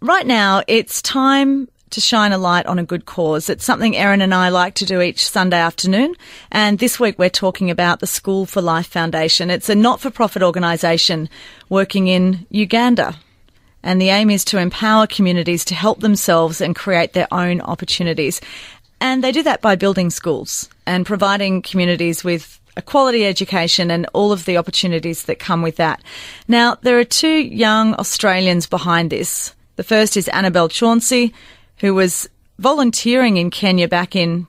right now it's time to shine a light on a good cause. It's something Erin and I like to do each Sunday afternoon. And this week we're talking about the School for Life Foundation. It's a not-for-profit organisation working in Uganda. And the aim is to empower communities to help themselves and create their own opportunities. And they do that by building schools and providing communities with a quality education and all of the opportunities that come with that. Now, there are two young Australians behind this. The first is Annabelle Chauncey, who was volunteering in Kenya back in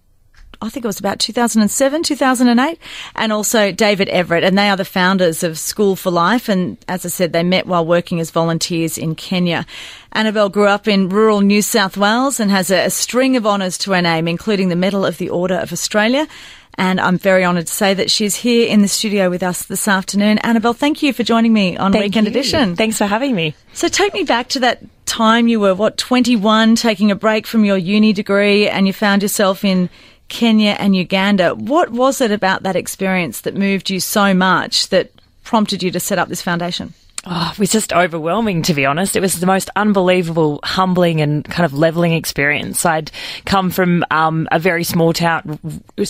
I think it was about 2007, 2008, and also David Everett, and they are the founders of School for Life. And as I said, they met while working as volunteers in Kenya. Annabelle grew up in rural New South Wales and has a, a string of honours to her name, including the Medal of the Order of Australia. And I'm very honoured to say that she's here in the studio with us this afternoon. Annabelle, thank you for joining me on thank Weekend you. Edition. Thanks for having me. So take me back to that time you were, what, 21, taking a break from your uni degree, and you found yourself in Kenya and Uganda. What was it about that experience that moved you so much that prompted you to set up this foundation? Oh, it was just overwhelming, to be honest. It was the most unbelievable, humbling, and kind of leveling experience. I'd come from um, a very small town,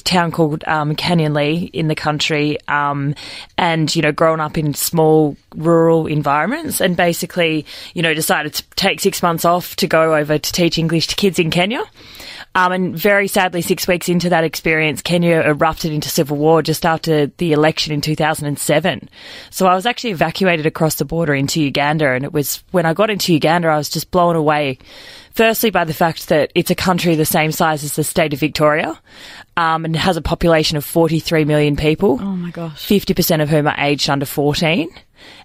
town called um, Kanyonlee in the country, um, and you know, grown up in small rural environments, and basically, you know, decided to take six months off to go over to teach English to kids in Kenya. Um, and very sadly, six weeks into that experience, Kenya erupted into civil war just after the election in 2007. So I was actually evacuated across the border into Uganda. And it was when I got into Uganda, I was just blown away. Firstly, by the fact that it's a country the same size as the state of Victoria um, and has a population of 43 million people. Oh my gosh. 50% of whom are aged under 14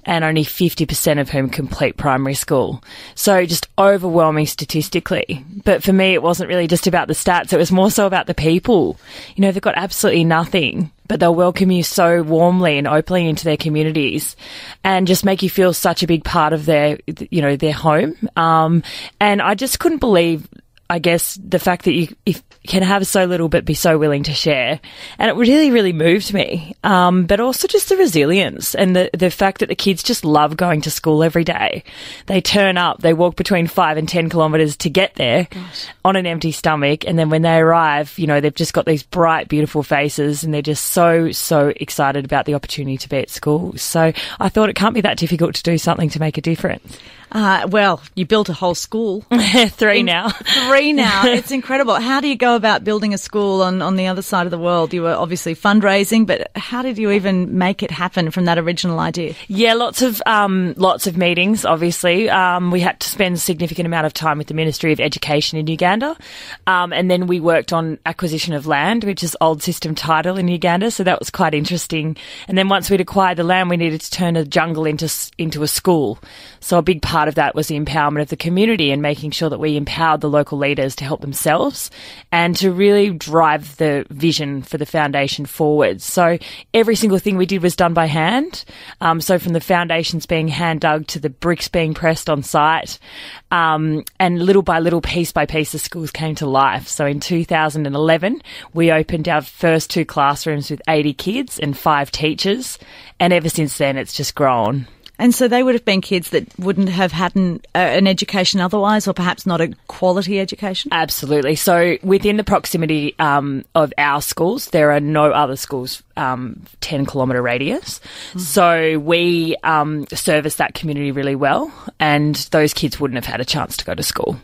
and only 50% of whom complete primary school. So just overwhelming statistically. But for me, it wasn't really just about the stats. It was more so about the people. You know, they've got absolutely nothing, but they'll welcome you so warmly and openly into their communities and just make you feel such a big part of their, you know, their home. Um, and I just couldn't believe I guess the fact that you if, can have so little but be so willing to share, and it really, really moved me. Um, but also just the resilience and the the fact that the kids just love going to school every day. They turn up, they walk between five and ten kilometres to get there Gosh. on an empty stomach, and then when they arrive, you know they've just got these bright, beautiful faces, and they're just so so excited about the opportunity to be at school. So I thought it can't be that difficult to do something to make a difference. Uh, well, you built a whole school. three In, now. three now. It's incredible. How do you go about building a school on, on the other side of the world? You were obviously fundraising, but how did you even make it happen from that original idea? Yeah, lots of um, lots of meetings. Obviously, um, we had to spend a significant amount of time with the Ministry of Education in Uganda, um, and then we worked on acquisition of land, which is old system title in Uganda. So that was quite interesting. And then once we'd acquired the land, we needed to turn a jungle into into a school. So a big part part of that was the empowerment of the community and making sure that we empowered the local leaders to help themselves and to really drive the vision for the foundation forward. So every single thing we did was done by hand. Um, so from the foundations being hand dug to the bricks being pressed on site, um, and little by little, piece by piece, the schools came to life. So in 2011, we opened our first two classrooms with 80 kids and five teachers, and ever since then, it's just grown. And so they would have been kids that wouldn't have had an, uh, an, education otherwise, or perhaps not a quality education? Absolutely. So within the proximity um, of our schools, there are no other schools um, 10 kilometre radius. Mm. So we um, service that community really well, and those kids wouldn't have had a chance to go to school.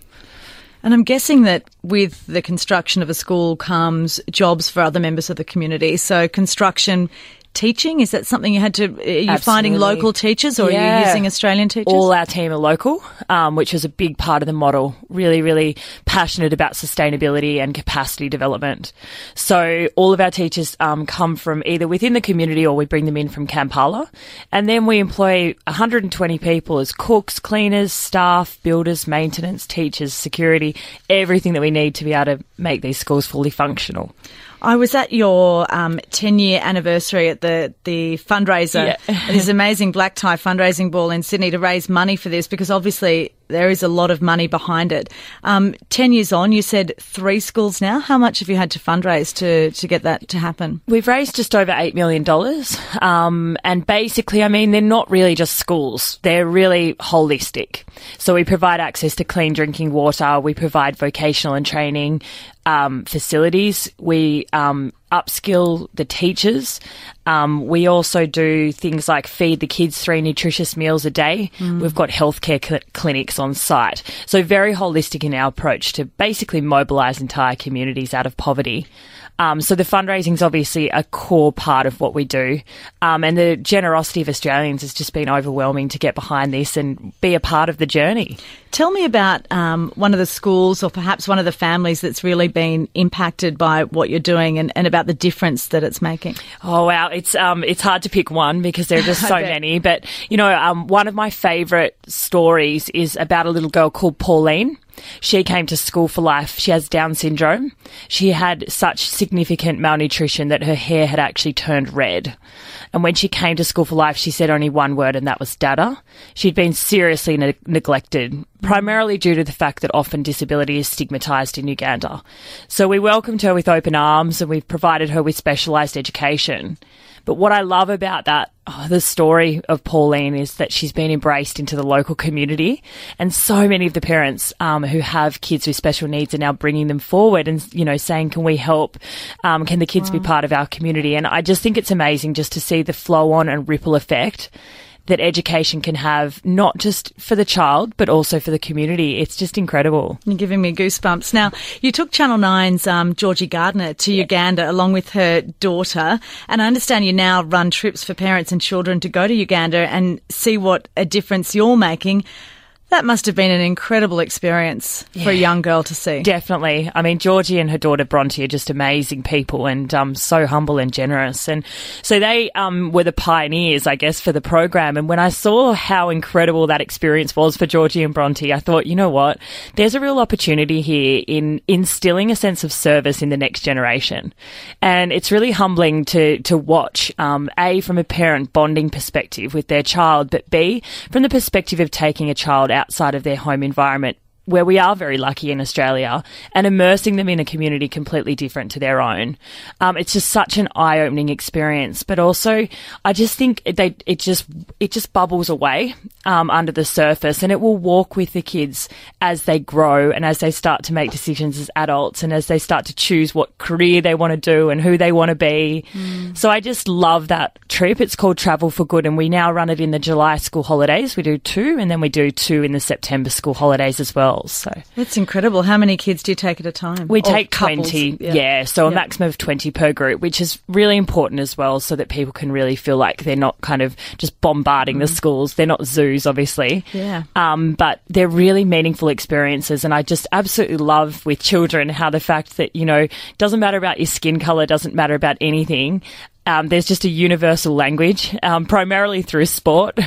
And I'm guessing that with the construction of a school comes jobs for other members of the community. So construction teaching? Is that something you had to? Are you Absolutely. finding local teachers, or yeah. are you using Australian teachers? All our team are local, um, which is a big part of the model. Really, really passionate about sustainability and capacity development. So all of our teachers um, come from either within the community or we bring them in from Kampala, and then we employ 120 people as cooks, cleaners, staff, builders, maintenance, teachers, security, everything that we need to be able to make these schools fully functional. I was at your um, 10 year anniversary at the, the fundraiser, yeah. this amazing black tie fundraising ball in Sydney to raise money for this because obviously there is a lot of money behind it. Um, Ten years on, you said three schools now. How much have you had to fundraise to to get that to happen? We've raised just over eight million dollars, um, and basically, I mean, they're not really just schools; they're really holistic. So we provide access to clean drinking water. We provide vocational and training um, facilities. We um, upskill the teachers. Um, we also do things like feed the kids three nutritious meals a day. Mm. We've got healthcare cl- clinics on site. So very holistic in our approach to basically mobilise entire communities out of poverty. Um, so the fundraising is obviously a core part of what we do, um, and the generosity of Australians has just been overwhelming to get behind this and be a part of the journey. Tell me about um, one of the schools or perhaps one of the families that's really been impacted by what you're doing and, and about the difference that it's making. Oh wow, it's um, it's hard to pick one because there are just so many. But you know, um, one of my favourite stories is about a little girl called Pauline. She came to school for life. She has Down syndrome. She had such significant malnutrition that her hair had actually turned red. And when she came to school for life, she said only one word, and that was dada. She'd been seriously ne- neglected, primarily due to the fact that often disability is stigmatised in Uganda. So we welcomed her with open arms and we've provided her with specialised education. But what I love about that, oh, the story of Pauline is that she's been embraced into the local community, and so many of the parents um, who have kids with special needs are now bringing them forward and you know saying, "Can we help? Um, can the kids wow. be part of our community?" And I just think it's amazing just to see the flow on and ripple effect that education can have, not just for the child, but also for the community. It's just incredible. You're giving me goosebumps. Now, you took Channel 9's um, Georgie Gardner to yeah. Uganda along with her daughter, and I understand you now run trips for parents and children to go to Uganda and see what a difference you're making. That must have been an incredible experience yeah, for a young girl to see. Definitely. I mean, Georgie and her daughter Bronte are just amazing people and um, so humble and generous. And so they um, were the pioneers, I guess, for the program. And when I saw how incredible that experience was for Georgie and Bronte, I thought, you know what? There's a real opportunity here in instilling a sense of service in the next generation. And it's really humbling to, to watch, um, A, from a parent bonding perspective with their child, but B, from the perspective of taking a child out outside of their home environment where we are very lucky in Australia and immersing them in a community completely different to their own. Um, it's just such an eye-opening experience, but also I just think they it just it just bubbles away um, under the surface, and it will walk with the kids as they grow and as they start to make decisions as adults and as they start to choose what career they want to do and who they want to be. Mm. So I just love that trip. It's called Travel for Good, and we now run it in the July school holidays. We do two, and then we do two in the September school holidays as well. So that's incredible. How many kids do you take at a time? We or take couples? twenty. Yeah. yeah so a maximum of twenty per group, which is really important as well, so that people can really feel like they're not kind of just bombarding mm. the schools. They're not zoos, obviously. Yeah. Um, but they're really meaningful experiences, and I just absolutely love with children how the fact that you know doesn't matter about your skin color, doesn't matter about anything. Um, there's just a universal language, um, primarily through sport.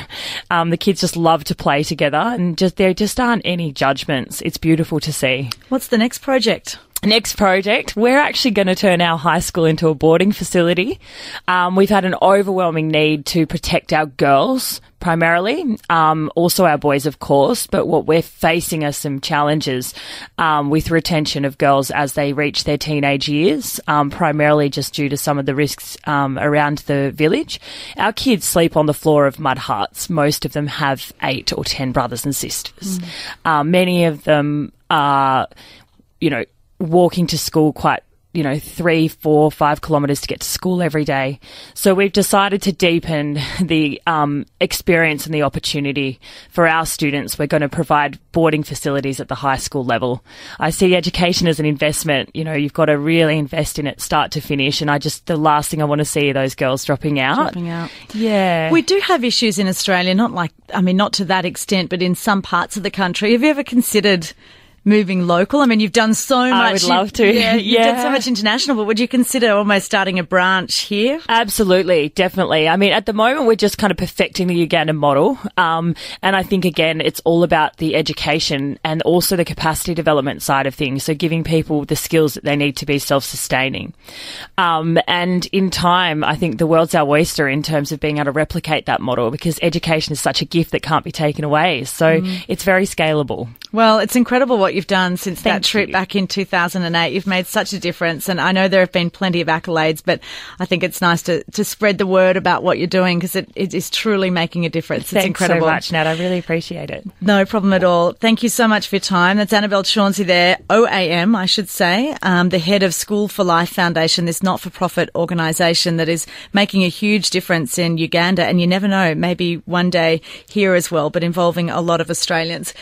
Um, the kids just love to play together, and just there just aren't any judgments. It's beautiful to see. What's the next project? Next project, we're actually going to turn our high school into a boarding facility. Um, we've had an overwhelming need to protect our girls primarily, um, also our boys, of course. But what we're facing are some challenges um, with retention of girls as they reach their teenage years, um, primarily just due to some of the risks um, around the village. Our kids sleep on the floor of mud huts. Most of them have eight or ten brothers and sisters. Mm. many of them are, you know, walking to school quite you know, three, four, five kilometres to get to school every day. So we've decided to deepen the um, experience and the opportunity for our students. We're going to provide boarding facilities at the high school level. I see education as an investment. You know, you've got to really invest in it start to finish. And I just, the last thing I want to see are those girls dropping out. Dropping out. Yeah. We do have issues in Australia, not like, I mean, not to that extent, but in some parts of the country. Have you ever considered moving local? I mean, you've done so much. I would love to. Yeah, you've yeah. done so much international, but would you consider almost starting a branch here? Absolutely, definitely. I mean, at the moment, we're just kind of perfecting the Ugandan model. Um, and I think, again, it's all about the education and also the capacity development side of things. So giving people the skills that they need to be self sustaining. Um, and in time, I think the world's our oyster in terms of being able to replicate that model because education is such a gift that can't be taken away. So mm. it's very scalable. Well, it's incredible what you've done since Thank that trip you. back in 2008. You've made such a difference. And I know there have been plenty of accolades, but I think it's nice to, to spread the word about what you're doing because it, it is truly making a difference. Thanks it's incredible. so much, Nat. I really appreciate it. No problem at all. Thank you so much for your time. That's Annabelle Chauncey there, OAM, I should say, um, the head of School for Life Foundation, this not-for-profit organisation that is making a huge difference in Uganda. And you never know, maybe one day here as well, but involving a lot of Australians.